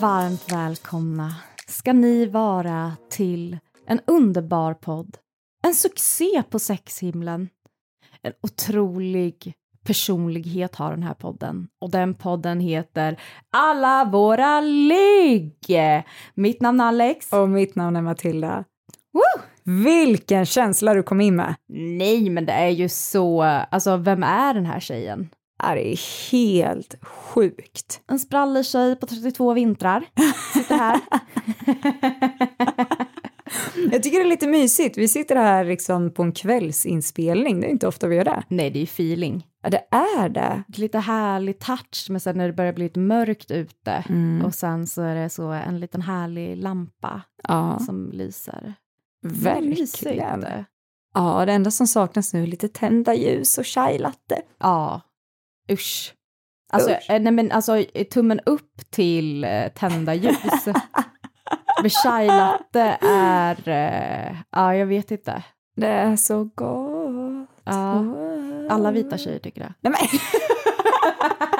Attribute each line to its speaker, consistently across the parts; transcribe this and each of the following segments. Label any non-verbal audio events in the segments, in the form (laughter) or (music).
Speaker 1: Varmt välkomna ska ni vara till en underbar podd. En succé på sexhimlen. En otrolig personlighet har den här podden. Och den podden heter Alla våra ligg! Mitt namn är Alex.
Speaker 2: Och mitt namn är Matilda.
Speaker 1: Woo!
Speaker 2: Vilken känsla du kom in med!
Speaker 1: Nej, men det är ju så... Alltså, vem är den här tjejen?
Speaker 2: Det är helt sjukt.
Speaker 1: En sprallig tjej på 32 vintrar. Sitter här. (laughs)
Speaker 2: Jag tycker det är lite mysigt. Vi sitter här liksom på en kvällsinspelning. Det är inte ofta vi gör det.
Speaker 1: Nej, det är feeling.
Speaker 2: Ja, det är det.
Speaker 1: lite härlig touch, men sen när det börjar bli lite mörkt ute
Speaker 2: Mm.
Speaker 1: och sen så är det så en liten härlig lampa
Speaker 2: Ja,
Speaker 1: som lyser.
Speaker 2: verkligen. Ja, det enda som saknas nu är lite tända ljus och chai latte.
Speaker 1: Ja, usch. Alltså,
Speaker 2: Usch.
Speaker 1: eh, nej men alltså eh, tummen upp till eh, tända ljus. (laughs) men chai latte är, ja jag vet inte.
Speaker 2: Det är så gott.
Speaker 1: Ja, alla vita tjejer tycker det.
Speaker 2: Nej, men... (laughs)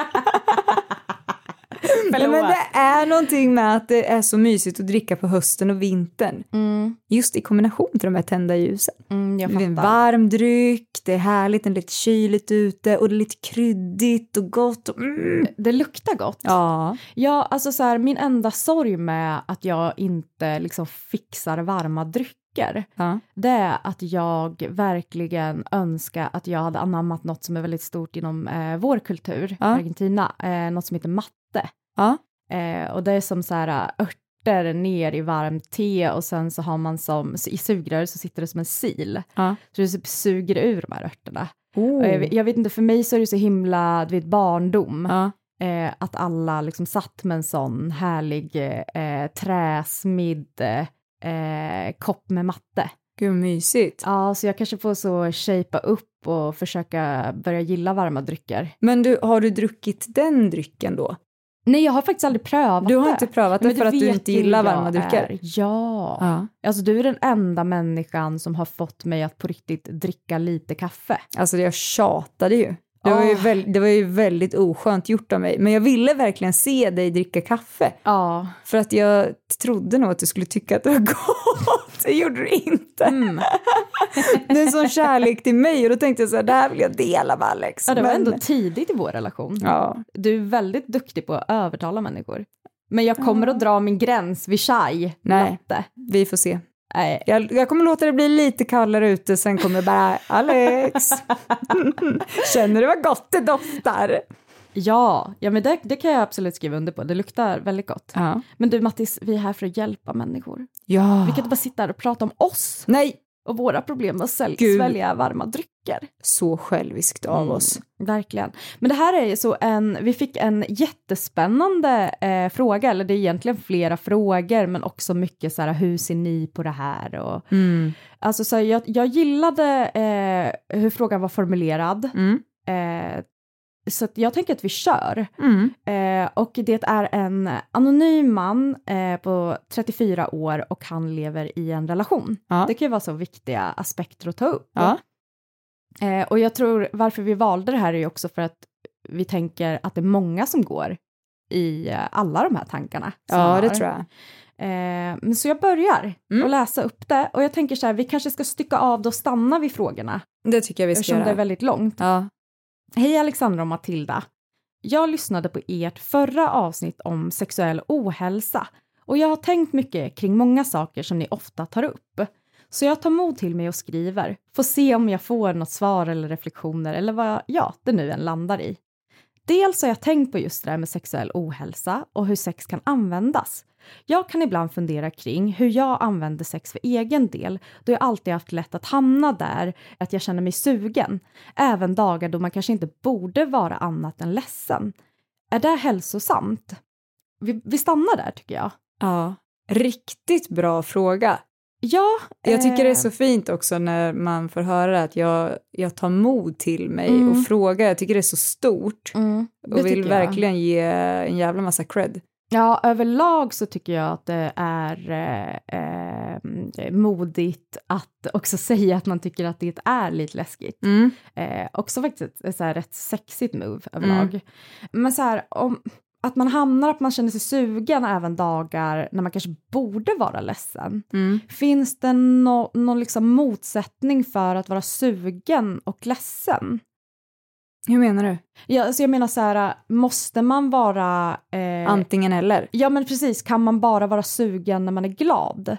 Speaker 2: Nej, men det är någonting med att det är så mysigt att dricka på hösten och vintern.
Speaker 1: Mm,
Speaker 2: Just i kombination till de här tända ljusen.
Speaker 1: mm,
Speaker 2: Det är en varm dryck, det är härligt, det är lite kyligt ute och det är lite kryddigt och gott. Och, mm.
Speaker 1: Det luktar gott.
Speaker 2: Ja.
Speaker 1: Ja, alltså så här, min enda sorg med att jag inte liksom fixar varma drycker,
Speaker 2: ja.
Speaker 1: det är att jag verkligen önskar att jag hade anammat något som är väldigt stort inom eh, vår kultur,
Speaker 2: Ja.
Speaker 1: Argentina, eh, något som heter matte.
Speaker 2: Ja.
Speaker 1: Eh, och det är som så här eh, örter ner i varmt te och sen så har man som, i sugrör så sitter det som en sil.
Speaker 2: Ja.
Speaker 1: Så det typ suger ur de här örterna.
Speaker 2: Oh.
Speaker 1: Jag, vet- jag vet inte, för mig så är det så himla, du vet, barndom
Speaker 2: Ja.
Speaker 1: eh, att alla liksom satt med en sån härlig eh, träsmidd eh, kopp med matte.
Speaker 2: Gud mysigt.
Speaker 1: Ja, så jag kanske får så shapea upp och försöka börja gilla varma drycker.
Speaker 2: Men du, har du druckit den drycken då?
Speaker 1: Nej, jag har faktiskt aldrig prövat
Speaker 2: Du har
Speaker 1: det.
Speaker 2: inte prövat det
Speaker 1: Men
Speaker 2: för att du inte gillar varma drycker?
Speaker 1: Ja.
Speaker 2: Ja.
Speaker 1: Alltså du är den enda människan som har fått mig att på riktigt dricka lite kaffe.
Speaker 2: Alltså jag tjatade ju. Det var ju,
Speaker 1: Åh.
Speaker 2: väl, det var ju väldigt oskönt gjort av mig. Men jag ville verkligen se dig dricka kaffe.
Speaker 1: Ja.
Speaker 2: För att jag trodde nog att du skulle tycka att det var (laughs) gott. Det gjorde du inte.
Speaker 1: Mm. (laughs)
Speaker 2: Det är en sån kärlek till mig och då tänkte jag så här, det här vill jag dela med Alex.
Speaker 1: ja, det var
Speaker 2: Men-
Speaker 1: ändå tidigt i vår relation.
Speaker 2: Ja,
Speaker 1: Du är väldigt duktig på att övertala människor. Men jag kommer att dra min gräns vid chai
Speaker 2: Nej.
Speaker 1: latte.
Speaker 2: vi får se.
Speaker 1: Nej.
Speaker 2: Jag, jag kommer låta det bli lite kallare ute, sen kommer bara Alex. (laughs) Känner du vad gott det doftar?
Speaker 1: Ja, ja men det, det kan jag absolut skriva under på. Det luktar väldigt gott.
Speaker 2: Ja.
Speaker 1: Men du Mattis, vi är här för att hjälpa människor.
Speaker 2: ja.
Speaker 1: Vi kan inte bara sitta här och prata om oss
Speaker 2: Nej,
Speaker 1: och våra problem med att
Speaker 2: Gud.
Speaker 1: svälja varma drycker.
Speaker 2: så själviskt av
Speaker 1: Mm.
Speaker 2: oss.
Speaker 1: Verkligen. Men det här är ju så en, vi fick en jättespännande eh, fråga, eller det är egentligen flera frågor, men också mycket så här, hur ser ni på det här? Och,
Speaker 2: Mm.
Speaker 1: alltså så här, jag, jag gillade eh, hur frågan var formulerad,
Speaker 2: Mm.
Speaker 1: eh, så jag tänker att vi kör.
Speaker 2: Mm.
Speaker 1: Eh, och det är en anonym man eh, på 34 år och han lever i en relation.
Speaker 2: Ja.
Speaker 1: Det kan ju vara så viktiga aspekter att ta upp.
Speaker 2: Ja.
Speaker 1: Eh, och jag tror varför vi valde det här är ju också för att vi tänker att det är många som går i eh, alla de här tankarna.
Speaker 2: ja, det tror jag.
Speaker 1: Eh, men så jag börjar
Speaker 2: Mm.
Speaker 1: och läsa upp det och jag tänker så här, vi kanske ska stycka av det och stanna vid frågorna
Speaker 2: Det tycker jag vi ska
Speaker 1: eftersom det är
Speaker 2: göra.
Speaker 1: väldigt långt.
Speaker 2: Ja.
Speaker 1: Hej Alexandra och Matilda. Jag lyssnade på ert förra avsnitt om sexuell ohälsa och jag har tänkt mycket kring många saker som ni ofta tar upp. Så jag tar mod till mig och skriver, får se om jag får något svar eller reflektioner eller vad ja, det nu än landar i. Dels har jag tänkt på just det här med sexuell ohälsa och hur sex kan användas. Jag kan ibland fundera kring hur jag använder sex för egen del, då jag alltid haft lätt att hamna där, att jag känner mig sugen. Även dagar då man kanske inte borde vara annat än ledsen. är det hälsosamt? Vi, vi stannar där tycker jag.
Speaker 2: Ja, riktigt bra fråga.
Speaker 1: Ja.
Speaker 2: Jag tycker det är
Speaker 1: eh,
Speaker 2: så fint också när man får höra att jag, jag tar mod till mig
Speaker 1: Mm.
Speaker 2: och frågar. Jag tycker det är så stort
Speaker 1: Mm,
Speaker 2: och vill verkligen ge en jävla massa cred.
Speaker 1: Ja, överlag så tycker jag att det är eh, eh, modigt att (laughs) också säga att man tycker att det är lite läskigt.
Speaker 2: Mm.
Speaker 1: Eh, också faktiskt ett, ett så här rätt sexigt move överlag. Men så här, om, att man hamnar att man känner sig sugen även dagar när man kanske borde vara ledsen.
Speaker 2: Mm.
Speaker 1: Finns det nå- någon liksom motsättning för att vara sugen och ledsen?
Speaker 2: Hur menar du?
Speaker 1: Ja, alltså jag menar så här, måste man vara... Eh,
Speaker 2: Antingen eller?
Speaker 1: ja, men precis. Kan man bara vara sugen när man är glad?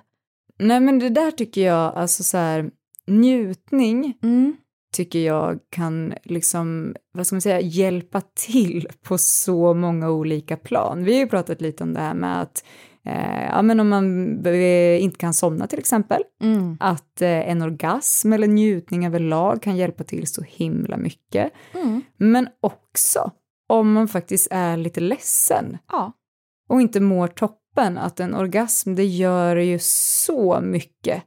Speaker 2: Nej men det där tycker jag, alltså så här, njutning
Speaker 1: Mm.
Speaker 2: Tycker jag kan liksom, vad ska man säga, hjälpa till på så många olika plan. Vi har ju pratat lite om det här med att, eh, ja men om man inte kan somna till exempel,
Speaker 1: Mm.
Speaker 2: att eh, en orgasm eller njutning överlag kan hjälpa till så himla mycket.
Speaker 1: Mm.
Speaker 2: Men också om man faktiskt är lite ledsen
Speaker 1: Ja.
Speaker 2: och inte mår toppen, att en orgasm det gör ju så mycket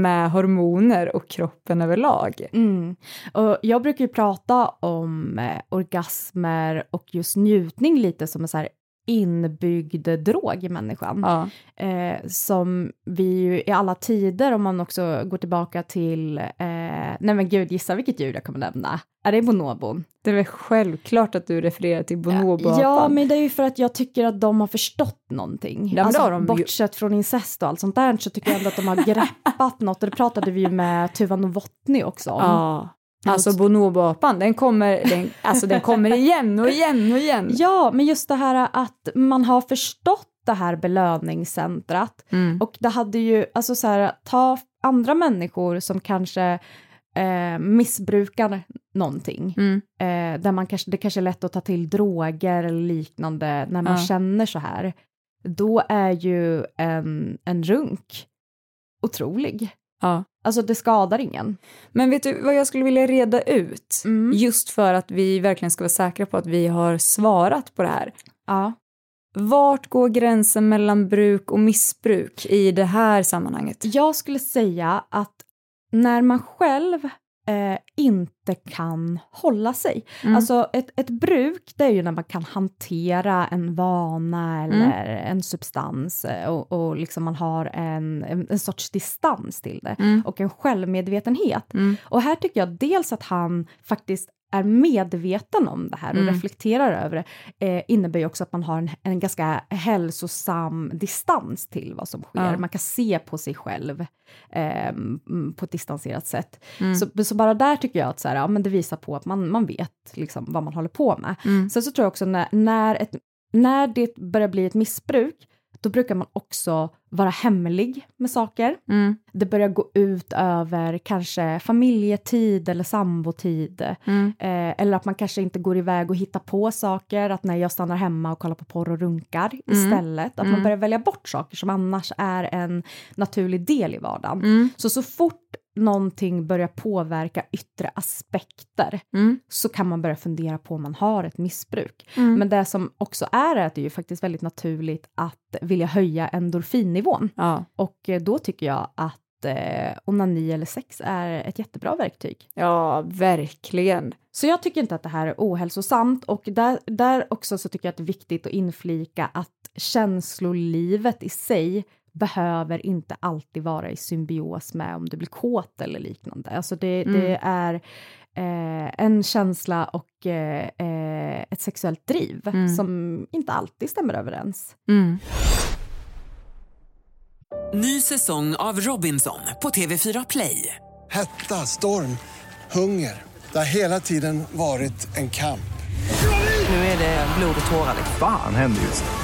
Speaker 2: med hormoner och kroppen överlag.
Speaker 1: Mm. Och jag brukar ju prata om eh, orgasmer och just njutning lite som en så här inbyggd drog i människan.
Speaker 2: Ja.
Speaker 1: Eh, som vi ju i alla tider, om man också går tillbaka till, eh, nej men gud, gissa vilket djur jag kommer nämna. Är det bonobon?
Speaker 2: Det är väl självklart att du refererar till bonoboapan.
Speaker 1: Ja, men det är ju för att jag tycker att de har förstått någonting.
Speaker 2: det
Speaker 1: alltså,
Speaker 2: de ju.
Speaker 1: bortsett från incest och allt sånt där så tycker jag ändå att de har (laughs) greppat något och det pratade vi ju med Tuva Novotny också om.
Speaker 2: Ja. Alltså bonoboapan, den kommer, den, alltså den kommer igen och igen och igen. (laughs)
Speaker 1: Ja, men just det här att man har förstått det här belöningscentrat
Speaker 2: Mm.
Speaker 1: och det hade ju, alltså så här, ta andra människor som kanske eh, missbrukar någonting,
Speaker 2: Mm.
Speaker 1: eh, där man kanske, det kanske är lätt att ta till droger eller liknande när man
Speaker 2: Ja.
Speaker 1: känner så här, då är ju en, en runk otrolig.
Speaker 2: Ja.
Speaker 1: Alltså det skadar ingen.
Speaker 2: Men vet du vad jag skulle vilja reda ut?
Speaker 1: Mm.
Speaker 2: Just för att vi verkligen ska vara säkra på att vi har svarat på det här.
Speaker 1: Ja.
Speaker 2: Vart går gränsen mellan bruk och missbruk i det här sammanhanget?
Speaker 1: Jag skulle säga att när man själv eh, inte kan hålla sig.
Speaker 2: Mm.
Speaker 1: Alltså ett, ett bruk, det är ju när man kan hantera en vana eller en substans eh, och, och liksom man har en, en, en sorts distans till det
Speaker 2: Mm.
Speaker 1: och en självmedvetenhet.
Speaker 2: Mm.
Speaker 1: Och här tycker jag dels att han faktiskt är medveten om det här och
Speaker 2: Mm.
Speaker 1: reflekterar över det eh, innebär ju också att man har en, en ganska hälsosam distans till vad som sker.
Speaker 2: Ja.
Speaker 1: Man kan se på sig själv eh, på ett distanserat sätt.
Speaker 2: Mm.
Speaker 1: Så, så bara där tycker jag att så här, ja, men det visar på att man, man vet liksom vad man håller på med.
Speaker 2: Mm.
Speaker 1: Sen så tror jag också när, när, ett, när det börjar bli ett missbruk, då brukar man också vara hemlig med saker.
Speaker 2: Mm.
Speaker 1: Det börjar gå ut över kanske familjetid eller sambotid.
Speaker 2: Mm.
Speaker 1: Eh, eller att man kanske inte går iväg och hittar på saker, att när jag stannar hemma och kollar på porr och runkar istället. Att man
Speaker 2: Mm.
Speaker 1: börjar välja bort saker som annars är en naturlig del i vardagen.
Speaker 2: Mm.
Speaker 1: Så så fort någonting börjar påverka yttre aspekter
Speaker 2: Mm.
Speaker 1: så kan man börja fundera på om man har ett missbruk.
Speaker 2: Mm.
Speaker 1: Men det som också är är att det är ju faktiskt väldigt naturligt att vilja höja endorfinnivån.
Speaker 2: Ja.
Speaker 1: Och eh, då tycker jag att eh, onani eller sex är ett jättebra verktyg.
Speaker 2: ja, verkligen.
Speaker 1: Så jag tycker inte att det här är ohälsosamt och där, där också så tycker jag att det är viktigt att inflika att känslolivet i sig behöver inte alltid vara i symbios med om du blir kåt eller liknande. Alltså det,
Speaker 2: Mm.
Speaker 1: det är eh, en känsla och eh, eh, ett sexuellt driv
Speaker 2: Mm.
Speaker 1: som inte alltid stämmer överens.
Speaker 2: Mm.
Speaker 3: Ny säsong av Robinson på TV4 Play.
Speaker 4: Hetta, storm, hunger. Det har hela tiden varit en kamp.
Speaker 3: Nu är det blod och tårar. liksom.
Speaker 5: Fan händer just nu.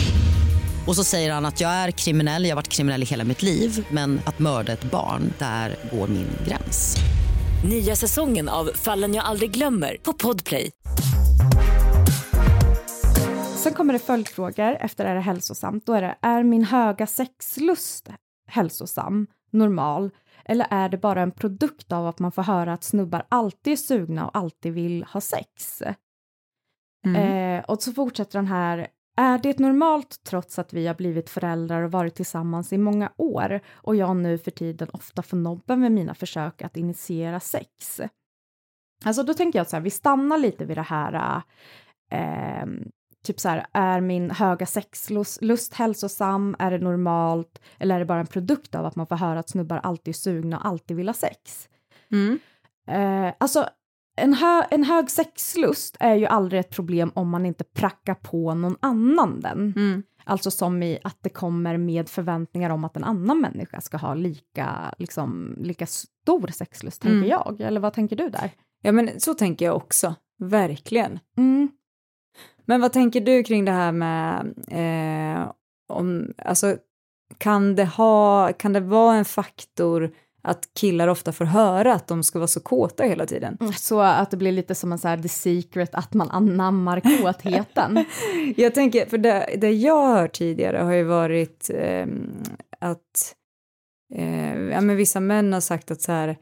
Speaker 6: Och så säger han att jag är kriminell, jag har varit kriminell i hela mitt liv men att mörda ett barn, där går min gräns.
Speaker 7: Nya säsongen av Fallen jag aldrig glömmer på Podplay.
Speaker 1: Sen kommer det följdfrågor efter är det hälsosamt. Då är det, är min höga sexlust hälsosam, normal eller är det bara en produkt av att man får höra att snubbar alltid är sugna och alltid vill ha sex?
Speaker 2: Mm.
Speaker 1: Eh, och så fortsätter den här, är det normalt trots att vi har blivit föräldrar och varit tillsammans i många år och jag nu för tiden ofta får nobben med mina försök att initiera sex? Alltså då tänker jag så här, vi stannar lite vid det här eh, typ så här, är min höga sexlust lust hälsosam? Är det normalt? Eller är det bara en produkt av att man får höra att snubbar alltid är sugna och alltid vill ha sex?
Speaker 2: Mm.
Speaker 1: Eh, alltså, en, hö en hög sexlust är ju aldrig ett problem om man inte prackar på någon annan den.
Speaker 2: Mm.
Speaker 1: Alltså som i att det kommer med förväntningar om att en annan människa ska ha lika, liksom, lika stor sexlust, tänker
Speaker 2: Mm.
Speaker 1: jag. Eller vad tänker du där?
Speaker 2: Ja, men så tänker jag också. Verkligen.
Speaker 1: Mm.
Speaker 2: Men vad tänker du kring det här med eh, om, alltså kan det ha, kan det vara en faktor att killar ofta får höra att de ska vara så kåta hela tiden?
Speaker 1: Så att det blir lite som en så här the secret, att man anammar kåtheten. (laughs)
Speaker 2: Jag tänker, för det, det jag har hört tidigare har ju varit ehm, att eh, ja, men vissa män har sagt att så här,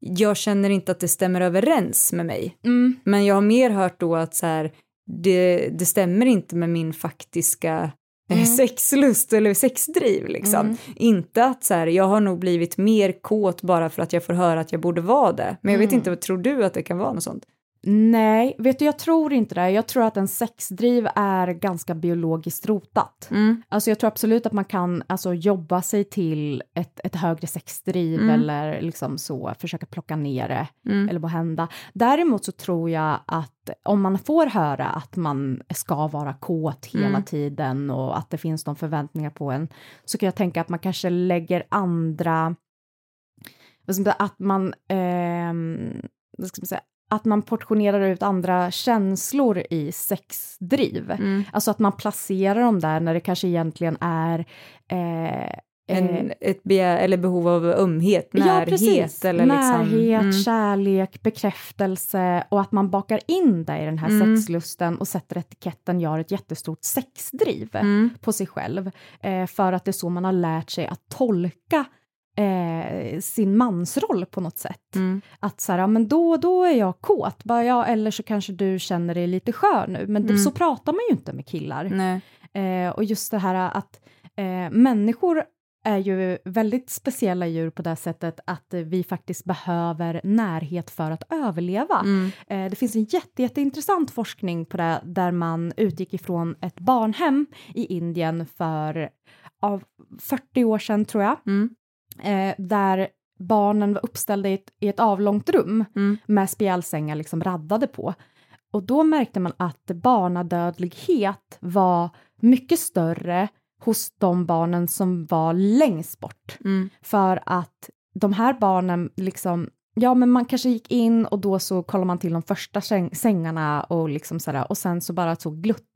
Speaker 2: jag känner inte att det stämmer överens med mig.
Speaker 1: Mm.
Speaker 2: Men jag har mer hört då att så här, det, det stämmer inte med min faktiska eh,
Speaker 1: Mm.
Speaker 2: sexlust eller sexdriv liksom.
Speaker 1: Mm.
Speaker 2: Inte att så här, jag har nog blivit mer kåt bara för att jag får höra att jag borde vara det. Men jag vet
Speaker 1: Mm.
Speaker 2: inte, vad tror du att det kan vara något sånt?
Speaker 1: Nej, vet du, jag tror inte det. Jag tror att en sexdriv är ganska biologiskt rotat.
Speaker 2: Mm.
Speaker 1: Alltså jag tror absolut att man kan alltså, jobba sig till ett, ett högre sexdriv
Speaker 2: Mm.
Speaker 1: eller liksom så, försöka plocka ner det
Speaker 2: Mm.
Speaker 1: eller vad hända. Däremot så tror jag att om man får höra att man ska vara kåt hela
Speaker 2: Mm.
Speaker 1: tiden och att det finns de förväntningar på en, så kan jag tänka att man kanske lägger andra, att man, ehm, vad ska man säga, att man portionerar ut andra känslor i sexdriv.
Speaker 2: Mm.
Speaker 1: Alltså att man placerar dem där när det kanske egentligen är eh, eh,
Speaker 2: En, ett begär, eller behov av ömhet,
Speaker 1: Ja,
Speaker 2: närhet
Speaker 1: precis.
Speaker 2: eller liksom...
Speaker 1: Närhet,
Speaker 2: Mm.
Speaker 1: kärlek, bekräftelse och att man bakar in det i den här
Speaker 2: Mm.
Speaker 1: sexlusten och sätter etiketten jag har ett jättestort sexdriv
Speaker 2: Mm.
Speaker 1: på sig själv. Eh, för att det är så man har lärt sig att tolka eh, sin mansroll på något sätt.
Speaker 2: Mm.
Speaker 1: Att så här, ja, men då, då är jag kåt, bara, ja, eller så kanske du känner dig lite skör nu, men det,
Speaker 2: Mm.
Speaker 1: så pratar man ju inte med killar. Eh, och just det här att eh, människor är ju väldigt speciella djur på det sättet att vi faktiskt behöver närhet för att överleva.
Speaker 2: Mm.
Speaker 1: Eh, det finns en jätte, jätteintressant forskning på det där man utgick ifrån ett barnhem i Indien för av 40 år sedan tror jag,
Speaker 2: Mm.
Speaker 1: Eh, där barnen var uppställda i ett, i ett avlångt rum
Speaker 2: Mm.
Speaker 1: med spjälsängar liksom raddade på. Och då märkte man att barnadödlighet var mycket större hos de barnen som var längst bort.
Speaker 2: Mm.
Speaker 1: För att de här barnen liksom, ja men man kanske gick in och då så kollar man till de första säng sängarna och liksom sådär och sen så bara så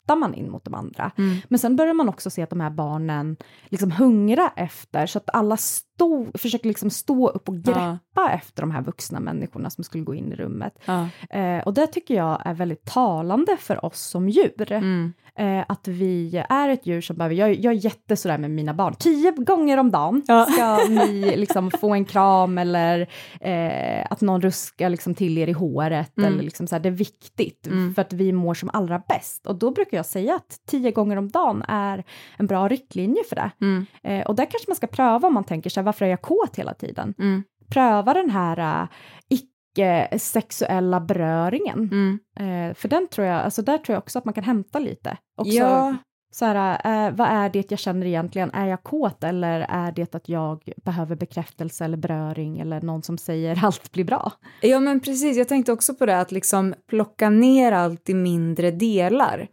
Speaker 1: gluttar man in mot de andra.
Speaker 2: Mm.
Speaker 1: Men sen börjar man också se att de här barnen liksom hungrar efter så att alla stå, försöker liksom stå upp och greppa efter de här vuxna människorna som skulle gå in i rummet.
Speaker 2: Ja.
Speaker 1: Eh, och det tycker jag är väldigt talande för oss som djur.
Speaker 2: Mm.
Speaker 1: Eh, att vi är ett djur som behöver, jag, jag är jätte sådär med mina barn, tio gånger om dagen
Speaker 2: Ja.
Speaker 1: ska ni liksom få en kram eller eh, att någon ruskar liksom till er i håret
Speaker 2: Mm.
Speaker 1: eller liksom så här, det är viktigt
Speaker 2: Mm.
Speaker 1: för att vi mår som allra bäst. Och då brukar jag säga att tio gånger om dagen är en bra riktlinje för det.
Speaker 2: Mm.
Speaker 1: Eh, och där kanske man ska pröva om man tänker sig varför är jag kåt hela tiden?
Speaker 2: Mm.
Speaker 1: Pröva den här uh, icke-sexuella beröringen.
Speaker 2: Mm.
Speaker 1: Eh, för den tror jag, alltså där tror jag också att man kan hämta lite. Också,
Speaker 2: Ja.
Speaker 1: Så här, eh, vad är det jag känner egentligen? Är jag kåt eller är det att jag behöver bekräftelse eller beröring eller någon som säger (laughs) allt blir bra?
Speaker 2: ja, men precis. Jag tänkte också på det, att liksom plocka ner allt i mindre delar.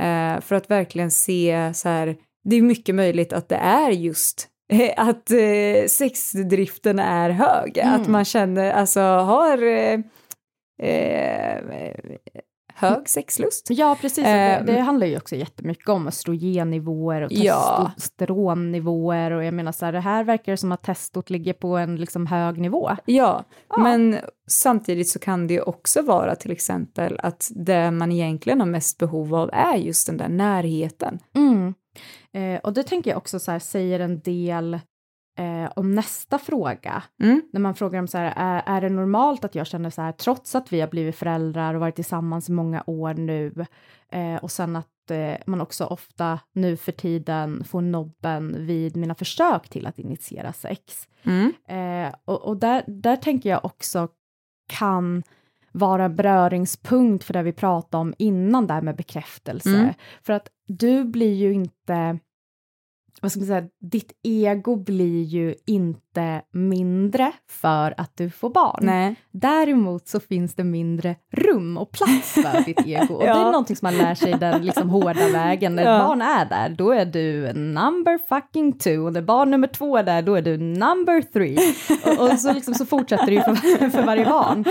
Speaker 2: Eh, för att verkligen se så här, det är mycket möjligt att det är just eh, att eh, sexdriften är hög,
Speaker 1: Mm.
Speaker 2: att man känner, alltså har, eh, eh, hög sexlust.
Speaker 1: Ja, precis.
Speaker 2: Ehm.
Speaker 1: det, det handlar ju också jättemycket om östrogennivåer och
Speaker 2: Ja.
Speaker 1: testosteronnivåer och jag menar så här, det här verkar det som att testot ligger på en liksom hög nivå.
Speaker 2: Ja, men samtidigt så kan det ju också vara till exempel att det man egentligen har mest behov av är just den där närheten.
Speaker 1: Mm. Eh, och det tänker jag också så här, säger en del eh, om nästa fråga.
Speaker 2: Mm.
Speaker 1: När man frågar om så här, är, är det normalt att jag känner så här, trots att vi har blivit föräldrar och varit tillsammans i många år nu, eh, och sen att eh, man också ofta nu för tiden får nobben vid mina försök till att initiera sex.
Speaker 2: Mm.
Speaker 1: Eh, och och där, där tänker jag också kan vara en beröringspunkt för det vi pratade om innan där med bekräftelse.
Speaker 2: Mm.
Speaker 1: För att du blir ju inte, vad ska man säga, ditt ego blir ju inte mindre för att du får barn.
Speaker 2: Nej.
Speaker 1: Däremot så finns det mindre rum och plats för ditt (laughs) ego. Och det är
Speaker 2: Ja.
Speaker 1: någonting som man lär sig den liksom hårda vägen. När (laughs)
Speaker 2: Ja.
Speaker 1: barn är där, då är du number fucking two. Och när barn nummer två är där, då är du number three. Och, och så, liksom, så fortsätter det ju för, (laughs) för varje barn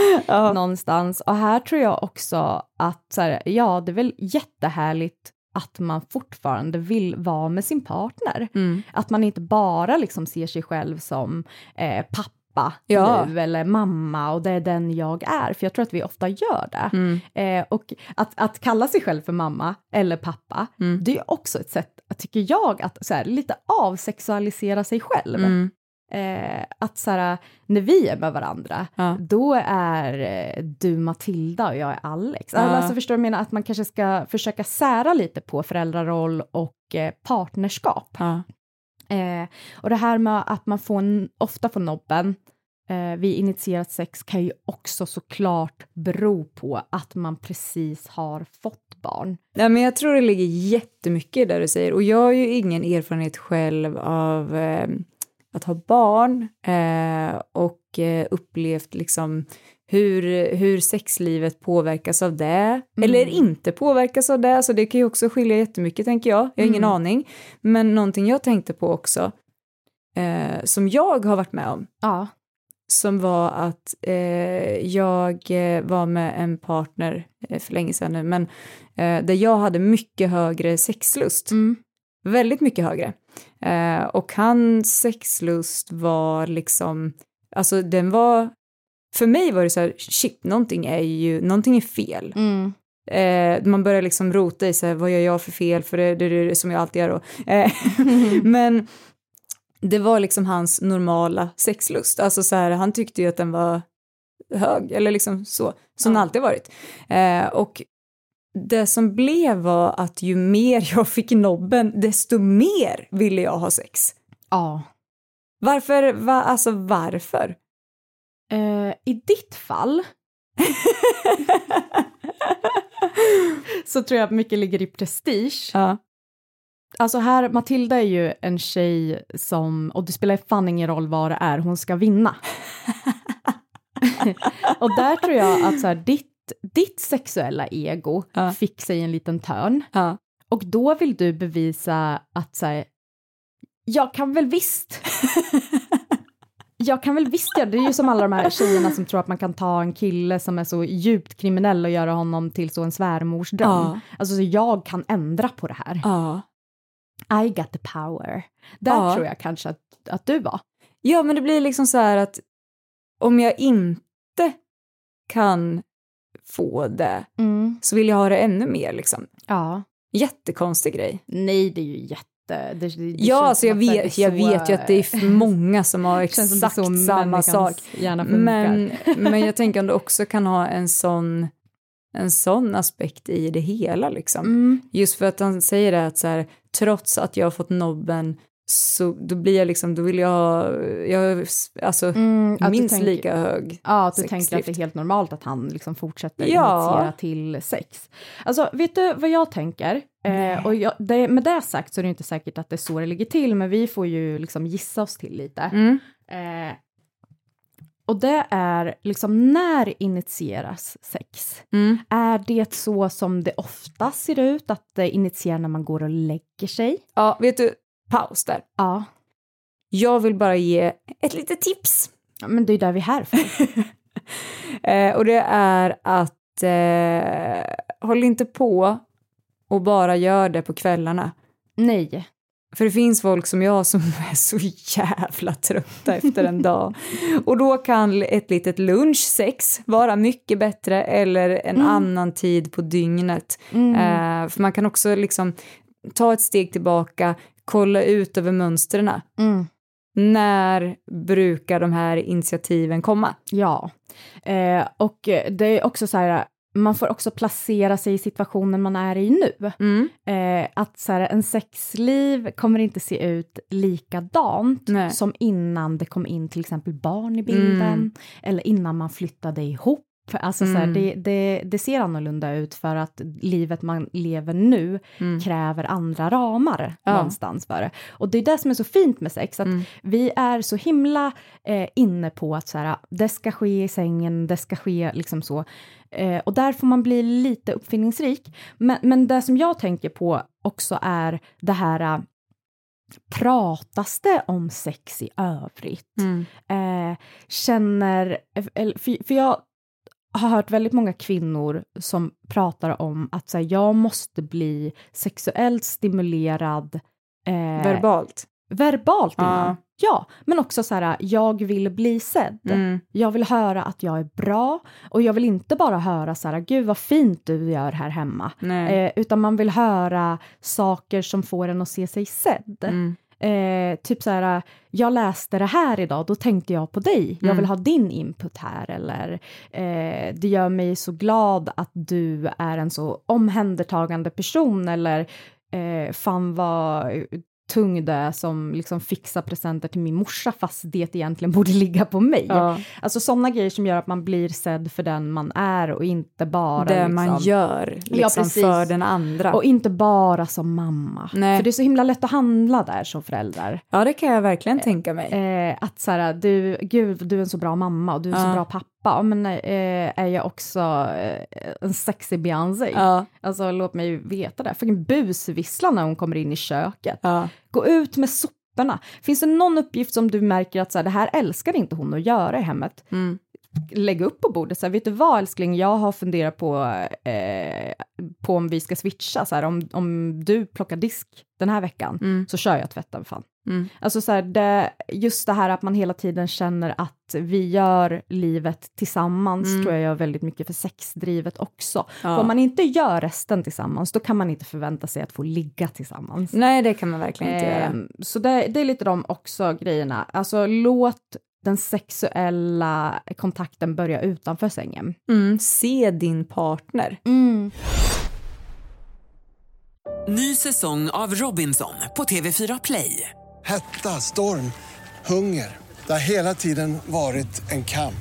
Speaker 1: någonstans. Och här tror jag också att, så här, ja, det är väl jättehärligt att man fortfarande vill vara med sin partner.
Speaker 2: Mm.
Speaker 1: Att man inte bara liksom ser sig själv som eh, pappa
Speaker 2: Ja.
Speaker 1: nu eller mamma och det är den jag är, för jag tror att vi ofta gör det.
Speaker 2: Mm.
Speaker 1: Eh, och att, att kalla sig själv för mamma eller pappa,
Speaker 2: Mm.
Speaker 1: det är också ett sätt, tycker jag, att så här, lite avsexualisera sig själv. Eh, att så här, när vi är med varandra,
Speaker 2: Ja.
Speaker 1: då är eh, du Matilda och jag är Alex.
Speaker 2: Ja.
Speaker 1: Alltså förstår du menar? Att man kanske ska försöka sära lite på föräldraroll och eh, partnerskap.
Speaker 2: Ja.
Speaker 1: Eh, och det här med att man får ofta får nobben eh, vid initierat sex kan ju också såklart bero på att man precis har fått barn.
Speaker 2: Ja, men jag tror det ligger jättemycket i det du säger och jag har ju ingen erfarenhet själv av eh, att ha barn eh, och eh, upplevt liksom hur, hur sexlivet påverkas av det eller inte påverkas av det, så det kan ju också skilja jättemycket tänker jag, jag har ingen
Speaker 1: Mm.
Speaker 2: aning. Men någonting jag tänkte på också, eh, som jag har varit med om,
Speaker 1: Ja.
Speaker 2: som var att eh, jag eh, var med en partner eh, för länge sedan nu, men där jag hade mycket högre sexlust.
Speaker 1: Mm.
Speaker 2: Väldigt mycket högre. Eh, och hans sexlust var liksom, alltså den var, för mig var det så här, shit, någonting är ju, någonting är fel.
Speaker 1: Mm.
Speaker 2: Eh, man börjar liksom rota i så här, vad gör jag för fel, för det, det, det det som jag alltid gör då. Eh, (laughs) men det var liksom hans normala sexlust, alltså så här, han tyckte ju att den var hög, eller liksom så, som den alltid varit. Eh, och det som blev var att ju mer jag fick nobben, desto mer ville jag ha sex.
Speaker 1: Ja.
Speaker 2: Varför, va, alltså varför?
Speaker 1: Eh, I ditt fall (laughs) så tror jag att mycket ligger i prestige.
Speaker 2: Ja.
Speaker 1: Alltså här, Matilda är ju en tjej som, och det spelar fan ingen roll vad det är, hon ska vinna. (laughs) och där tror jag att så här, ditt, ditt sexuella ego
Speaker 2: Ja.
Speaker 1: fick sig en liten törn.
Speaker 2: Ja.
Speaker 1: Och då vill du bevisa att så här, jag kan väl visst. (laughs) jag kan väl visst göra det. är ju som alla de här tjejerna som tror att man kan ta en kille som är så djupt kriminell och göra honom till så en svärmorsdröm.
Speaker 2: Ja.
Speaker 1: Alltså så jag kan ändra på det här.
Speaker 2: Ja.
Speaker 1: I got the power. Där
Speaker 2: Ja.
Speaker 1: tror jag kanske att, att du var.
Speaker 2: Ja, men det blir liksom så här att om jag inte kan få det så vill jag ha det ännu mer liksom.
Speaker 1: Ja.
Speaker 2: Jättekonstig grej.
Speaker 1: Nej, det är ju jätte... Det, det, det
Speaker 2: ja, alltså
Speaker 1: som
Speaker 2: jag
Speaker 1: det
Speaker 2: vet,
Speaker 1: är
Speaker 2: jag
Speaker 1: så-
Speaker 2: vet ju att det är många som har (laughs)
Speaker 1: som det
Speaker 2: exakt
Speaker 1: så
Speaker 2: samma sak. Men, (laughs) men jag tänker om du också kan ha en sån, en sån aspekt i det hela liksom.
Speaker 1: Mm.
Speaker 2: Just för att han säger det att så här, trots att jag har fått nobben så då blir jag liksom, då vill jag ha, jag, alltså
Speaker 1: Mm,
Speaker 2: minst
Speaker 1: tänker-
Speaker 2: lika hög.
Speaker 1: Ja, att du tänker att det är helt normalt att han liksom fortsätter
Speaker 2: Ja.
Speaker 1: initiera till sex. Alltså, vet du vad jag tänker? Eh, och jag, det, med det sagt så är det inte säkert att det är så det ligger till, men vi får ju liksom gissa oss till lite.
Speaker 2: Mm.
Speaker 1: Eh, och det är liksom när initieras sex?
Speaker 2: Mm.
Speaker 1: Är det så som det ofta ser ut, att det initierar när man går och lägger sig?
Speaker 2: Ja, vet du, paus där.
Speaker 1: Ja.
Speaker 2: Jag vill bara ge ett litet tips.
Speaker 1: Ja, Men det är där vi är här för. (laughs)
Speaker 2: Eh, och det är att eh, håll inte på och bara gör det på kvällarna.
Speaker 1: Nej.
Speaker 2: För det finns folk som jag som (laughs) är så jävla trötta efter en dag. (laughs) Och då kan ett litet lunchsex vara mycket bättre eller en
Speaker 1: Mm.
Speaker 2: annan tid på dygnet. Eh, för man kan också liksom ta ett steg tillbaka, kolla ut över mönstren.
Speaker 1: Mm.
Speaker 2: När brukar de här initiativen komma?
Speaker 1: Ja. Eh, och det är också så här, man får också placera sig i situationen man är i nu.
Speaker 2: Mm.
Speaker 1: Eh, att så här, en sexliv kommer inte se ut likadant
Speaker 2: Nej.
Speaker 1: som innan det kom in till exempel barn i bilden,
Speaker 2: Mm.
Speaker 1: eller innan man flyttade ihop. Alltså så här,
Speaker 2: Mm.
Speaker 1: det, det, det ser annorlunda ut för att livet man lever nu
Speaker 2: Mm.
Speaker 1: kräver andra ramar
Speaker 2: Ja.
Speaker 1: någonstans för det. Och det är det som är så fint med sex, att
Speaker 2: Mm.
Speaker 1: vi är så himla eh, inne på att så här, det ska ske i sängen, det ska ske liksom så. Eh, och där får man bli lite uppfinningsrik. Men, men det som jag tänker på också är det här, eh, pratas det om sex i övrigt?
Speaker 2: Mm.
Speaker 1: eh, känner, för, för jag har hört väldigt många kvinnor som pratar om att så här, jag måste bli sexuellt stimulerad eh,
Speaker 2: Verbalt?
Speaker 1: verbalt
Speaker 2: Ja.
Speaker 1: Ja, men också så här, jag vill bli sedd.
Speaker 2: Mm.
Speaker 1: Jag vill höra att jag är bra och jag vill inte bara höra så här, gud vad fint du gör här hemma. Eh, utan man vill höra saker som får en att se sig sedd.
Speaker 2: Mm.
Speaker 1: Eh, typ så här, jag läste det här idag, då tänkte jag på dig. Jag
Speaker 2: Mm.
Speaker 1: vill ha din input här. Eller eh, det gör mig så glad att du är en så omhändertagande person. Eller eh, fan vad tung du är som liksom fixar presenter till min morsa fast det egentligen borde (laughs) ligga på mig.
Speaker 2: Ja.
Speaker 1: Alltså sådana grejer som gör att man blir sedd för den man är och inte bara
Speaker 2: det
Speaker 1: liksom,
Speaker 2: man gör liksom
Speaker 1: precis.
Speaker 2: för den andra.
Speaker 1: och inte bara som mamma.
Speaker 2: Nej.
Speaker 1: För det är så himla lätt att handla där som förälder.
Speaker 2: Ja, det kan jag verkligen tänka mig.
Speaker 1: Eh, att så här, du, gud, du är en så bra mamma och du är en
Speaker 2: Ja.
Speaker 1: så bra pappa. Ja, men eh, är jag också eh, en sexig Beyoncé?
Speaker 2: Ja,
Speaker 1: Alltså låt mig veta det. Fucking busvissla när hon kommer in i köket.
Speaker 2: ja.
Speaker 1: Gå ut med soporna. Finns det någon uppgift som du märker att så här, det här älskar inte hon att göra i hemmet?
Speaker 2: Mm.
Speaker 1: Lägg upp på bordet, så här, vet du vad älskling, jag har funderat på, eh, på om vi ska switcha, så här, om, om du plockar disk den här veckan,
Speaker 2: Mm.
Speaker 1: så kör jag tvätten fan.
Speaker 2: Mm.
Speaker 1: Alltså så här, det, just det här att man hela tiden känner att vi gör livet tillsammans,
Speaker 2: Mm.
Speaker 1: tror jag gör väldigt mycket för sexdrivet också.
Speaker 2: Ja.
Speaker 1: För om man inte gör resten tillsammans, då kan man inte förvänta sig att få ligga tillsammans.
Speaker 2: Nej, det kan man verkligen inte göra.
Speaker 1: Ehm, så det, det är lite de också grejerna. Alltså låt den sexuella kontakten börja utanför sängen.
Speaker 2: Mm. Se din partner.
Speaker 3: Ny säsong av Robinson på TV4 Play.
Speaker 4: Hetta, storm, hunger. Det har hela tiden varit en kamp.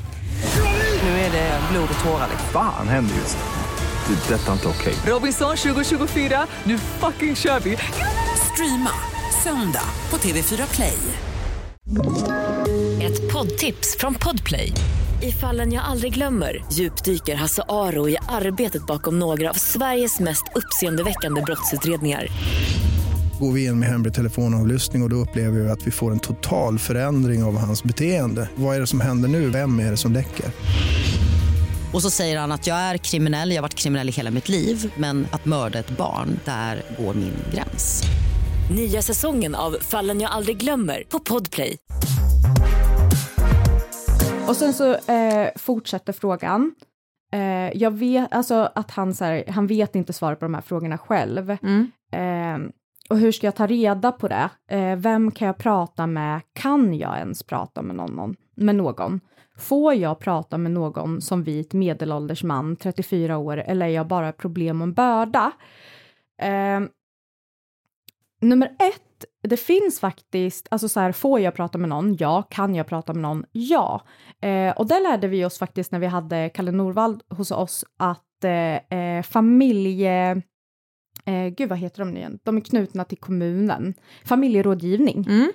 Speaker 3: Nu är det blod och tårar. liksom.
Speaker 5: Fan händer just nu. Det. är Detta är inte okej.
Speaker 3: Robinson 2024, nu fucking kör vi! Streama söndag på TV4 Play.
Speaker 7: Ett poddtips från Podplay. I fallen jag aldrig glömmer djupdyker Hasse Aro i arbetet bakom några av Sveriges mest uppseendeväckande brottsutredningar.
Speaker 8: Går vi in med hemlig telefonavlyssning och, och då upplever vi att vi får en total förändring av hans beteende. Vad är det som händer nu? Vem är det som läcker?
Speaker 6: Och så säger han att jag är kriminell, jag har varit kriminell i hela mitt liv men att mörda ett barn, där går min gräns.
Speaker 7: Nya säsongen av Fallen jag aldrig glömmer på Podplay.
Speaker 1: Och sen så eh, fortsätter frågan. Eh, jag vet, alltså att han, så här, han vet inte svaret på de här frågorna själv.
Speaker 2: Mm.
Speaker 1: Eh, och hur ska jag ta reda på det? Eh, vem kan jag prata med? Kan jag ens prata med någon? Med någon? Får jag prata med någon som vit medelålders man, 34 år, eller är jag bara ett problem och en börda? Eh, nummer ett, det finns faktiskt, alltså så här, får jag prata med någon? Ja. Kan jag prata med någon? Ja. Eh, och det lärde vi oss faktiskt när vi hade Kalle Norvald hos oss, att eh, eh familje... Eh, gud, vad heter de nu igen? De är knutna till kommunen. Familjerådgivning.
Speaker 2: Mm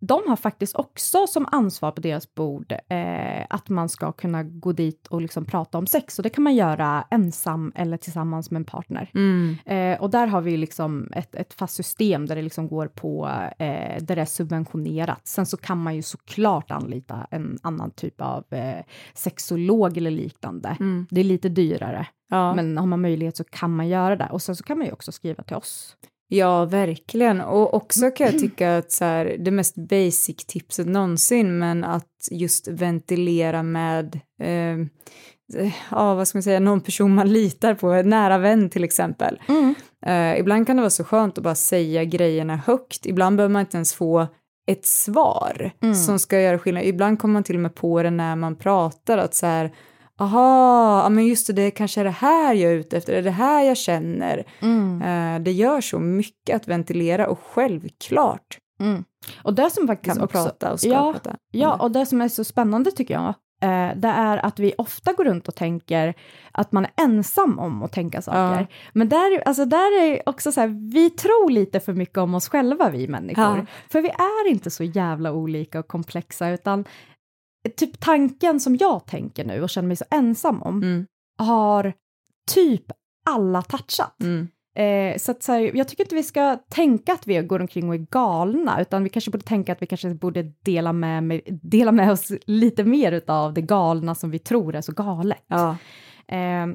Speaker 1: de har faktiskt också som ansvar på deras bord eh, att man ska kunna gå dit och liksom prata om sex och det kan man göra ensam eller tillsammans med en partner.
Speaker 2: Mm.
Speaker 1: Eh, och där har vi liksom ett, ett fast system där det liksom går på, eh, där det är subventionerat. Sen så kan man ju såklart anlita en annan typ av eh, sexolog eller liknande.
Speaker 2: Mm.
Speaker 1: Det är lite dyrare,
Speaker 2: Ja.
Speaker 1: men har man möjlighet så kan man göra det. Och sen så kan man ju också skriva till oss.
Speaker 2: Ja, verkligen. Och också kan jag tycka att så här, det mest basic tipset någonsin, men att just ventilera med, eh, ja, vad ska man säga, någon person man litar på, en nära vän till exempel. Eh, ibland kan det vara så skönt att bara säga grejerna högt. Ibland behöver man inte ens få ett svar som ska göra skillnad. Ibland kommer man till och med på det när man pratar, att så här, aha, ja men just det, det kanske är det här jag är ute efter, det är det här jag känner. Eh, det gör så mycket att ventilera och självklart
Speaker 1: Och det som faktiskt
Speaker 2: kan man
Speaker 1: också...
Speaker 2: prata och ska
Speaker 1: ja,
Speaker 2: prata.
Speaker 1: Ja, och det som är så spännande tycker jag, eh, det är att vi ofta går runt och tänker att man är ensam om att tänka saker.
Speaker 2: Ja.
Speaker 1: Men där, alltså där är också så här, vi tror lite för mycket om oss själva, vi människor.
Speaker 2: Ja.
Speaker 1: För vi är inte så jävla olika och komplexa, utan typ tanken som jag tänker nu och känner mig så ensam om,
Speaker 2: Mm.
Speaker 1: har typ alla touchat.
Speaker 2: Mm.
Speaker 1: Eh, så att så här, jag tycker inte vi ska tänka att vi går omkring och är galna, utan vi kanske borde tänka att vi kanske borde dela med, med, dela med oss lite mer av det galna som vi tror är så galet.
Speaker 2: Ja.
Speaker 1: Eh,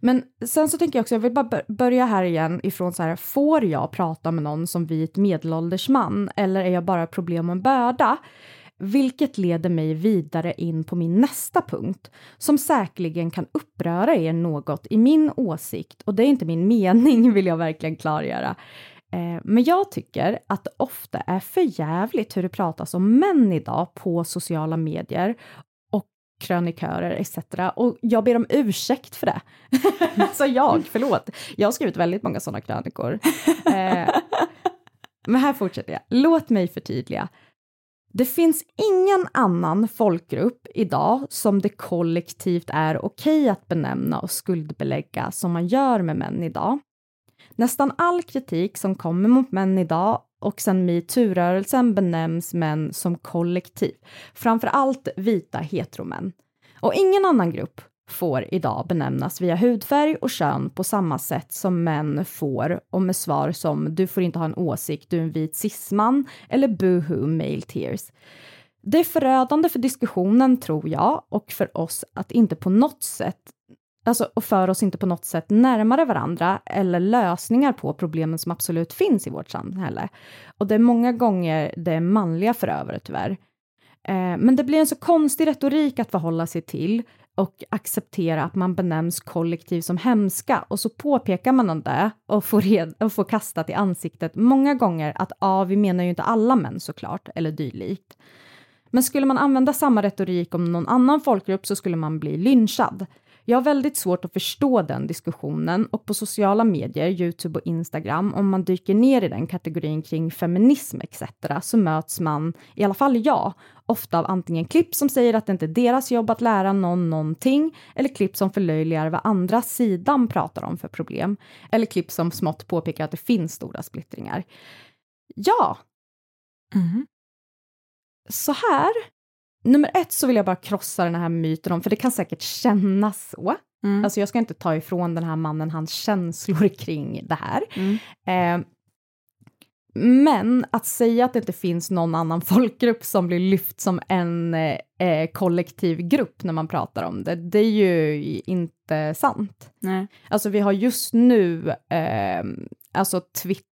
Speaker 1: men sen så tänker jag också, jag vill bara bör- börja här igen ifrån så här, får jag prata med någon som vit medelålders man, eller är jag bara problem och en börda? Vilket leder mig vidare in på min nästa punkt, som säkerligen kan uppröra er något i min åsikt, och det är inte min mening (laughs) vill jag verkligen klargöra. Eh, Men jag tycker att det ofta är för jävligt hur det pratas om män idag på sociala medier och krönikörer etc. Och jag ber om ursäkt för det. (laughs) alltså jag, förlåt. Jag har skrivit väldigt många sådana krönikor. Eh, Men här fortsätter jag. Låt mig förtydliga. Det finns ingen annan folkgrupp idag som det kollektivt är okej att benämna och skuldbelägga som man gör med män idag. Nästan all kritik som kommer mot män idag och sedan metoo-rörelsen benämns män som kollektiv, framför allt vita heteromän. Och ingen annan grupp får idag benämnas via hudfärg och kön på samma sätt som män får och med svar som du får inte ha en åsikt, du är en vit cisman eller boohoo male tears. Det är förödande för diskussionen tror jag och för oss att inte på något sätt Alltså, och för oss inte på något sätt närmare varandra eller lösningar på problemen som absolut finns i vårt samhälle. Och det är många gånger det manliga förövare tyvärr. Eh, men det blir en så konstig retorik att förhålla sig till och acceptera att man benämns kollektiv som hemska och så påpekar man det och får, red- och får kastat i ansiktet många gånger att ja, vi menar ju inte alla män såklart, eller dylikt. Men skulle man använda samma retorik om någon annan folkgrupp så skulle man bli lynchad. Jag har väldigt svårt att förstå den diskussionen och på sociala medier, Youtube och Instagram, om man dyker ner i den kategorin kring feminism etc. så möts man, i alla fall jag, ofta av antingen klipp som säger att det inte är deras jobb att lära någon någonting eller klipp som förlöjligar vad andra sidan pratar om för problem eller klipp som smått påpekar att det finns stora splittringar. Ja,
Speaker 2: Mhm.
Speaker 1: så här. Nummer ett så vill jag bara krossa den här myten om, för det kan säkert kännas så.
Speaker 2: Mm.
Speaker 1: Alltså jag ska inte ta ifrån den här mannen hans känslor (laughs) kring det här.
Speaker 2: Mm.
Speaker 1: Eh, men att säga att det inte finns någon annan (laughs) folkgrupp som blir lyft som en eh, kollektiv grupp när man pratar om det, det är ju inte sant.
Speaker 2: Nej.
Speaker 1: Alltså vi har just nu, eh, alltså Twitter,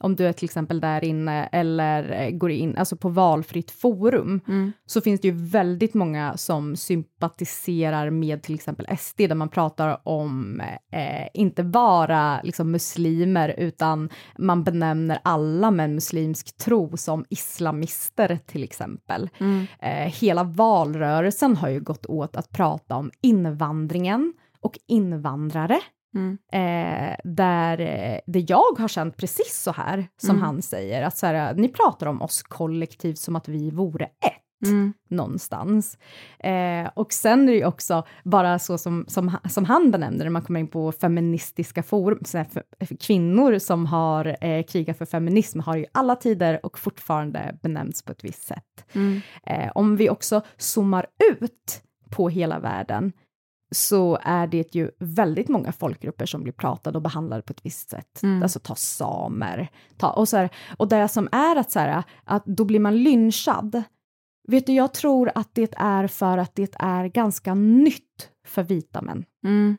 Speaker 1: om du är till exempel där inne eller eh, går in, alltså på valfritt forum,
Speaker 2: Mm.
Speaker 1: så finns det ju väldigt många som sympatiserar med till exempel SD, där man pratar om eh, inte bara liksom muslimer, utan man benämner alla med muslimsk tro som islamister till exempel.
Speaker 2: Mm.
Speaker 1: Eh, hela valrörelsen har ju gått åt att prata om invandringen och invandrare.
Speaker 2: Mm.
Speaker 1: Eh, där, eh, där jag har känt precis så här som
Speaker 2: Mm.
Speaker 1: han säger, att så här, ni pratar om oss kollektivt som att vi vore ett.
Speaker 2: Mm.
Speaker 1: någonstans. Eh, och sen är det ju också bara så som, som, som han benämner det, man kommer in på feministiska forum, för, kvinnor som har eh, krigat för feminism har ju alla tider och fortfarande benämnts på ett visst sätt.
Speaker 2: Mm.
Speaker 1: Eh, om vi också zoomar ut på hela världen så är det ju väldigt många folkgrupper som blir pratade och behandlade på ett visst sätt.
Speaker 2: Mm.
Speaker 1: Alltså ta samer, ta, och, så här, och det som är att, så här, att då blir man lynchad. Vet du, jag tror att det är för att det är ganska nytt för vita män.
Speaker 2: Mm.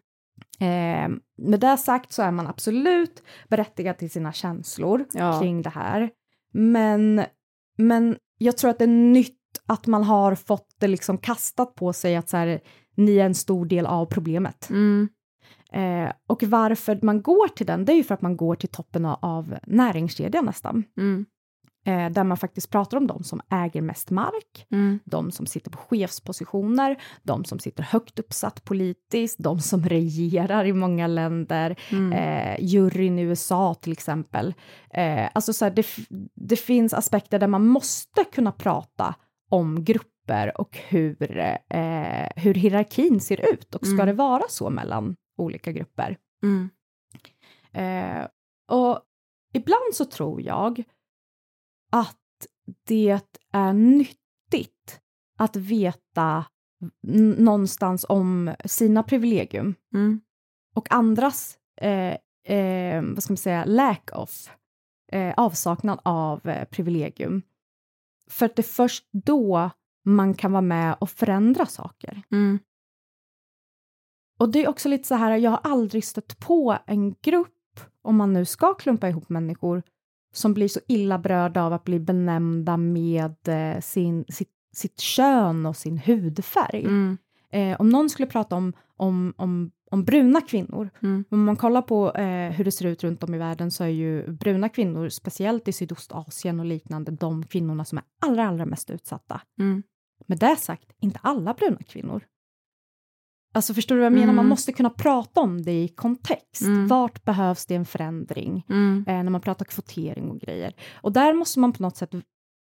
Speaker 1: Eh, med det sagt så är man absolut berättigad till sina känslor
Speaker 2: Ja.
Speaker 1: kring det här. Men, men jag tror att det är nytt att man har fått det liksom kastat på sig att så här, ni är en stor del av problemet.
Speaker 2: Mm.
Speaker 1: Eh, och varför man går till den, det är ju för att man går till toppen av, näringskedjan nästan.
Speaker 2: Mm.
Speaker 1: Eh, där man faktiskt pratar om de som äger mest mark,
Speaker 2: Mm.
Speaker 1: de som sitter på chefspositioner, de som sitter högt uppsatt politiskt, de som (laughs) regerar i många länder,
Speaker 2: Mm.
Speaker 1: eh, juryn i USA till exempel. Eh, alltså så här, det, det finns aspekter där man måste kunna prata om grupper och hur, eh, hur hierarkin ser ut och ska
Speaker 2: Mm.
Speaker 1: det vara så mellan olika grupper?
Speaker 2: Mm.
Speaker 1: Eh, och ibland så tror jag att det är nyttigt att veta någonstans om sina privilegium
Speaker 2: Mm.
Speaker 1: och andras, eh, eh, vad ska man säga, lack of, eh, avsaknad av eh, privilegium. För att det är först då man kan vara med och förändra saker.
Speaker 2: Mm.
Speaker 1: Och det är också lite så här, jag har aldrig stött på en grupp, om man nu ska klumpa ihop människor, som blir så illa berörda av att bli benämnda med eh, sin, sitt, sitt kön och sin hudfärg.
Speaker 2: Mm.
Speaker 1: Eh, om någon skulle prata om, om, om, om bruna kvinnor,
Speaker 2: Mm.
Speaker 1: om man kollar på eh, hur det ser ut runt om i världen så är ju bruna kvinnor, speciellt i Sydostasien och liknande, de kvinnorna som är allra, allra mest utsatta.
Speaker 2: Mm.
Speaker 1: Med det sagt, inte alla bruna kvinnor. Alltså förstår du vad jag menar?
Speaker 2: Mm.
Speaker 1: Man måste kunna prata om det i kontext.
Speaker 2: Mm.
Speaker 1: Vart behövs det en förändring?
Speaker 2: Mm.
Speaker 1: Eh, när man pratar kvotering och grejer. Och där måste man på något sätt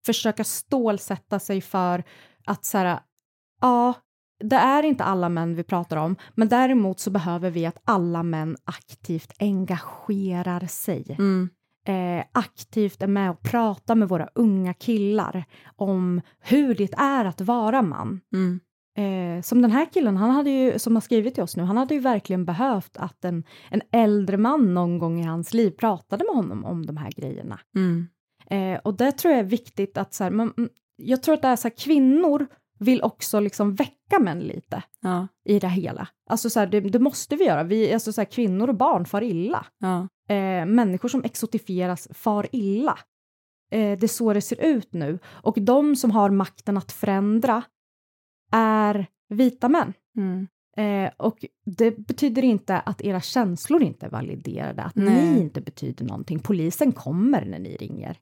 Speaker 1: försöka stålsätta sig för att så här, ja, det är inte alla män vi pratar om, men däremot så behöver vi att alla män aktivt engagerar sig
Speaker 2: Mm.
Speaker 1: Eh, aktivt är med och pratar med våra unga killar om hur det är att vara man.
Speaker 2: Mm.
Speaker 1: Eh, som den här killen, han hade ju, som har skrivit till oss nu, han hade ju verkligen behövt att en, en äldre man någon gång i hans liv pratade med honom om de här grejerna.
Speaker 2: Mm.
Speaker 1: Eh, och det tror jag är viktigt att så här, man, mm, jag tror att det är så här, kvinnor vill också liksom väcka män lite
Speaker 2: Ja.
Speaker 1: i det hela. Alltså så här, det, det måste vi göra, vi, alltså så här, kvinnor och barn far illa
Speaker 2: Ja.
Speaker 1: Eh, människor som exotifieras far illa. Eh, det är så det ser ut nu. Och de som har makten att förändra är vita män.
Speaker 2: Mm.
Speaker 1: Eh, och det betyder inte att era känslor inte är validerade, att
Speaker 2: Nej.
Speaker 1: ni inte betyder någonting. Polisen kommer när ni ringer.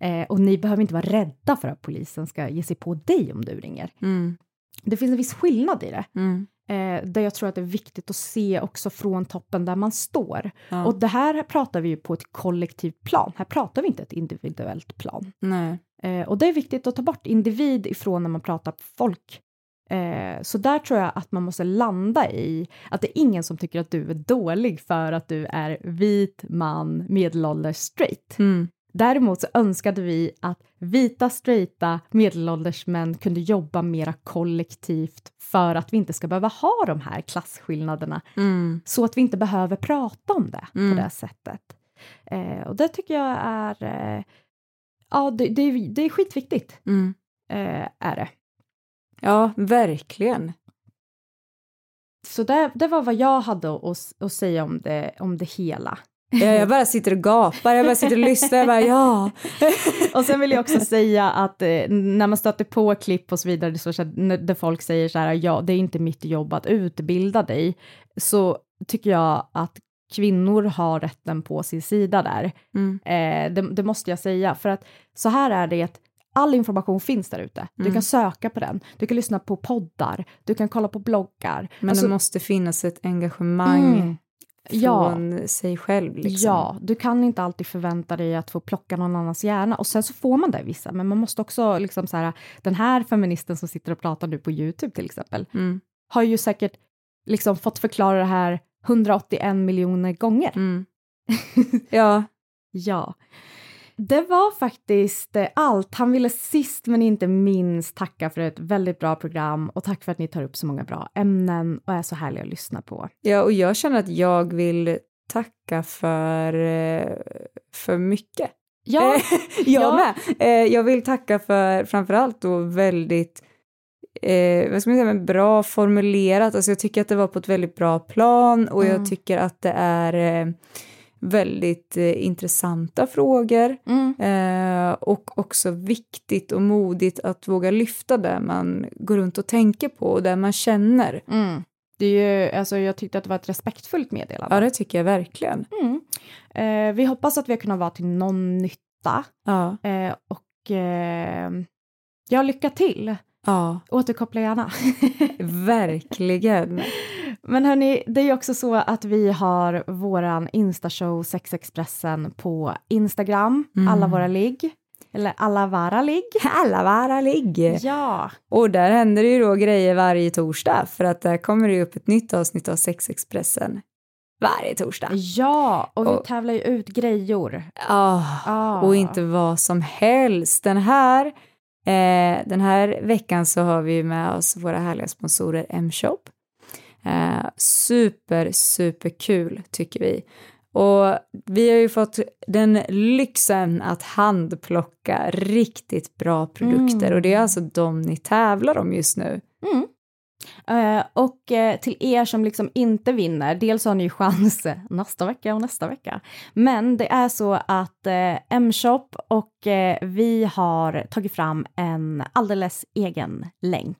Speaker 1: Eh, och ni behöver inte vara rädda för att polisen ska ge sig på dig om du ringer.
Speaker 2: Mm.
Speaker 1: Det finns en viss skillnad i det,
Speaker 2: Mm.
Speaker 1: Eh, där jag tror att det är viktigt att se också från toppen där man står.
Speaker 2: Ja.
Speaker 1: Och det här pratar vi ju på ett kollektivt plan. Här pratar vi inte ett individuellt plan. Eh, och det är viktigt att ta bort individ ifrån när man pratar folk. Eh, så där tror jag att man måste landa i att det är ingen som tycker att du är dålig för att du är vit man, medelålders, straight.
Speaker 2: Mm.
Speaker 1: Däremot så önskade vi att vita, straighta, medelålders män kunde jobba mera kollektivt för att vi inte ska behöva ha de här klasskillnaderna
Speaker 2: Mm.
Speaker 1: så att vi inte behöver prata om det
Speaker 2: Mm.
Speaker 1: på det sättet. Eh, och det tycker jag är, eh, ja det, det, är- det är skitviktigt,
Speaker 2: Mm.
Speaker 1: eh, är det.
Speaker 2: Ja, verkligen.
Speaker 1: Så det, det var vad jag hade att, att säga om det, om det hela.
Speaker 2: Jag, bara sitter och gapar, jag bara sitter och lyssnar, jag bara ja. (laughs)
Speaker 1: Och sen vill jag också säga att eh, när man stöter på klipp och så vidare, så, där folk säger så här, ja, det är inte mitt jobb att utbilda dig, så tycker jag att kvinnor har rätten på sin sida där.
Speaker 2: Mm.
Speaker 1: Eh, det, det måste jag säga, för att så här är det att all information finns där ute. Du
Speaker 2: Mm.
Speaker 1: kan söka på den, du kan lyssna på poddar, du kan kolla på bloggar.
Speaker 2: Men
Speaker 1: Alltså,
Speaker 2: det måste finnas ett engagemang
Speaker 1: Mm. Ja.
Speaker 2: från sig själv. Liksom.
Speaker 1: Ja, du kan inte alltid förvänta dig att få plocka någon annans hjärna och sen så får man det vissa, men man måste också liksom så här, den här feministen som sitter och pratar nu på YouTube till exempel,
Speaker 2: Mm.
Speaker 1: har ju säkert liksom fått förklara det här 181 miljoner gånger.
Speaker 2: Mm. (laughs) Ja,
Speaker 1: Ja. Det var faktiskt eh, allt. Han ville sist men inte minst tacka för ett väldigt bra program och tack för att ni tar upp så många bra ämnen och är så härliga att lyssna på.
Speaker 2: ja, och jag känner att jag vill tacka för, eh, för mycket.
Speaker 1: Ja, (laughs)
Speaker 2: jag
Speaker 1: Ja.
Speaker 2: med. Eh, jag vill tacka för framförallt då väldigt eh, vad ska man säga, men bra formulerat. Alltså jag tycker att det var på ett väldigt bra plan och
Speaker 1: Mm.
Speaker 2: jag tycker att det är eh, väldigt eh, intressanta frågor
Speaker 1: mm.
Speaker 2: eh, och också viktigt och modigt att våga lyfta det man går runt och tänker på och det man känner.
Speaker 1: Mm. Det är ju, alltså jag tyckte att det var ett respektfullt meddelande.
Speaker 2: Ja, det tycker jag verkligen.
Speaker 1: Mm. Eh, vi hoppas att vi har kunnat vara till någon nytta
Speaker 2: Ja,
Speaker 1: eh, och eh, ja, lycka till.
Speaker 2: ja
Speaker 1: Återkoppla gärna. (laughs)
Speaker 2: verkligen.
Speaker 1: Men hörni, det är också så att vi har våran instashow Sexexpressen på Instagram,
Speaker 2: Mm.
Speaker 1: alla våra ligg, eller alla vara ligg. (laughs)
Speaker 2: Alla vara ligg.
Speaker 1: Ja,
Speaker 2: Och där händer det ju då grejer varje torsdag för att där kommer det ju upp ett nytt avsnitt av Sexexpressen varje torsdag.
Speaker 1: ja, och vi
Speaker 2: Och-
Speaker 1: tävlar ju ut grejor.
Speaker 2: Ah,
Speaker 1: Ah.
Speaker 2: Och inte vad som helst. Den här, eh, den här veckan så har vi ju med oss våra härliga sponsorer M-shop. Eh, super, super kul tycker vi. Och vi har ju fått den lyxen att handplocka riktigt bra produkter
Speaker 1: Mm.
Speaker 2: och det är alltså de ni tävlar om just nu.
Speaker 1: Mm. Eh, och eh, till er som liksom inte vinner, dels har ni ju chans (laughs) nästa vecka och nästa vecka. Men det är så att eh, M-shop och vi har tagit fram en alldeles egen länk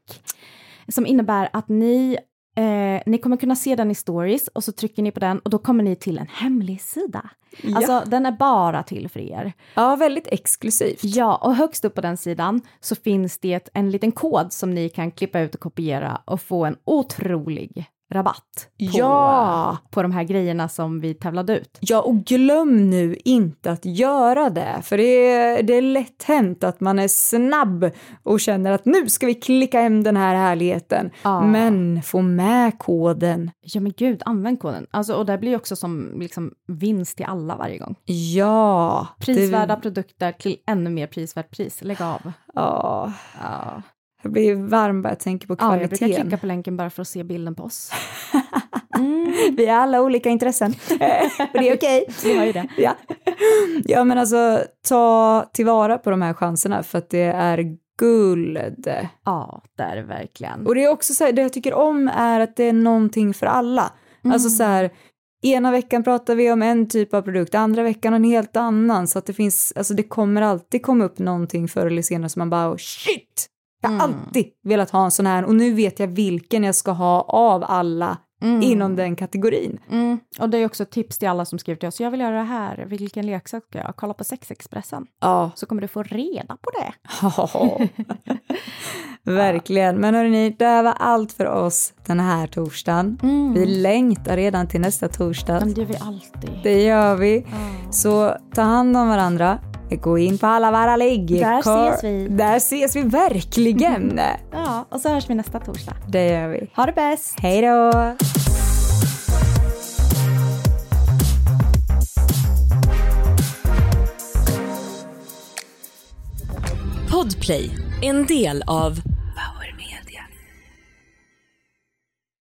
Speaker 1: som innebär att ni Eh, ni kommer kunna se den i stories och så trycker ni på den och då kommer ni till en hemlig sida. Alltså den är bara till för er.
Speaker 2: Ja, väldigt exklusivt.
Speaker 1: Ja, och högst upp på den sidan så finns det en liten kod som ni kan klippa ut och kopiera och få en otrolig rabatt på,
Speaker 2: Ja!
Speaker 1: på de här grejerna som vi tävlade ut.
Speaker 2: Ja, och glöm nu inte att göra det, för det är, det är lätt hänt att man är snabb och känner att nu ska vi klicka hem den här härligheten.
Speaker 1: Ja.
Speaker 2: Men få med koden.
Speaker 1: Ja men gud, använd koden. Alltså, och det blir också som liksom, vinst till alla varje gång.
Speaker 2: Ja.
Speaker 1: Prisvärda
Speaker 2: Det,
Speaker 1: produkter till ännu mer prisvärt pris. Lägg av.
Speaker 2: ja.
Speaker 1: Ja,
Speaker 2: Jag blir varm bara jag tänker på
Speaker 1: ja jag brukar
Speaker 2: kvaliteten.
Speaker 1: klicka på länken bara för att se bilden på oss. (laughs) Mm,
Speaker 2: Vi har alla olika intressen. (laughs) och det är okej.
Speaker 1: ju det.
Speaker 2: Ja. ja, men alltså ta tillvara på de här chanserna för att det är guld.
Speaker 1: Ja, det är det verkligen.
Speaker 2: Och det är också så här, det jag tycker om är att det är någonting för alla. Alltså så här, ena veckan pratar vi om en typ av produkt, andra veckan en helt annan. Så att det finns, alltså det kommer alltid komma upp någonting förr eller senare som man bara, oh, shit! Jag har alltid velat ha en sån här och nu vet jag vilken jag ska ha av alla inom den kategorin.
Speaker 1: Mm. Och det är också ett tips till alla som skriver till oss. Jag vill göra det här. Vilken leksak ska jag? Kolla på Sexexpressen.
Speaker 2: Ja,
Speaker 1: Så kommer du få reda på det. (laughs)
Speaker 2: verkligen. Men hörni, det var allt för oss den här torsdagen. Vi längtar redan till nästa torsdag.
Speaker 1: Men det gör vi alltid.
Speaker 2: Det gör vi. Så ta hand om varandra. Gå in på alla våra ligg.
Speaker 1: Där
Speaker 2: Kor-
Speaker 1: ses vi.
Speaker 2: Där ses vi verkligen. (laughs)
Speaker 1: Ja, och så hörs vi nästa torsdag.
Speaker 2: det gör vi.
Speaker 1: Ha det bäst!
Speaker 2: Hej då!
Speaker 7: Podplay, en del av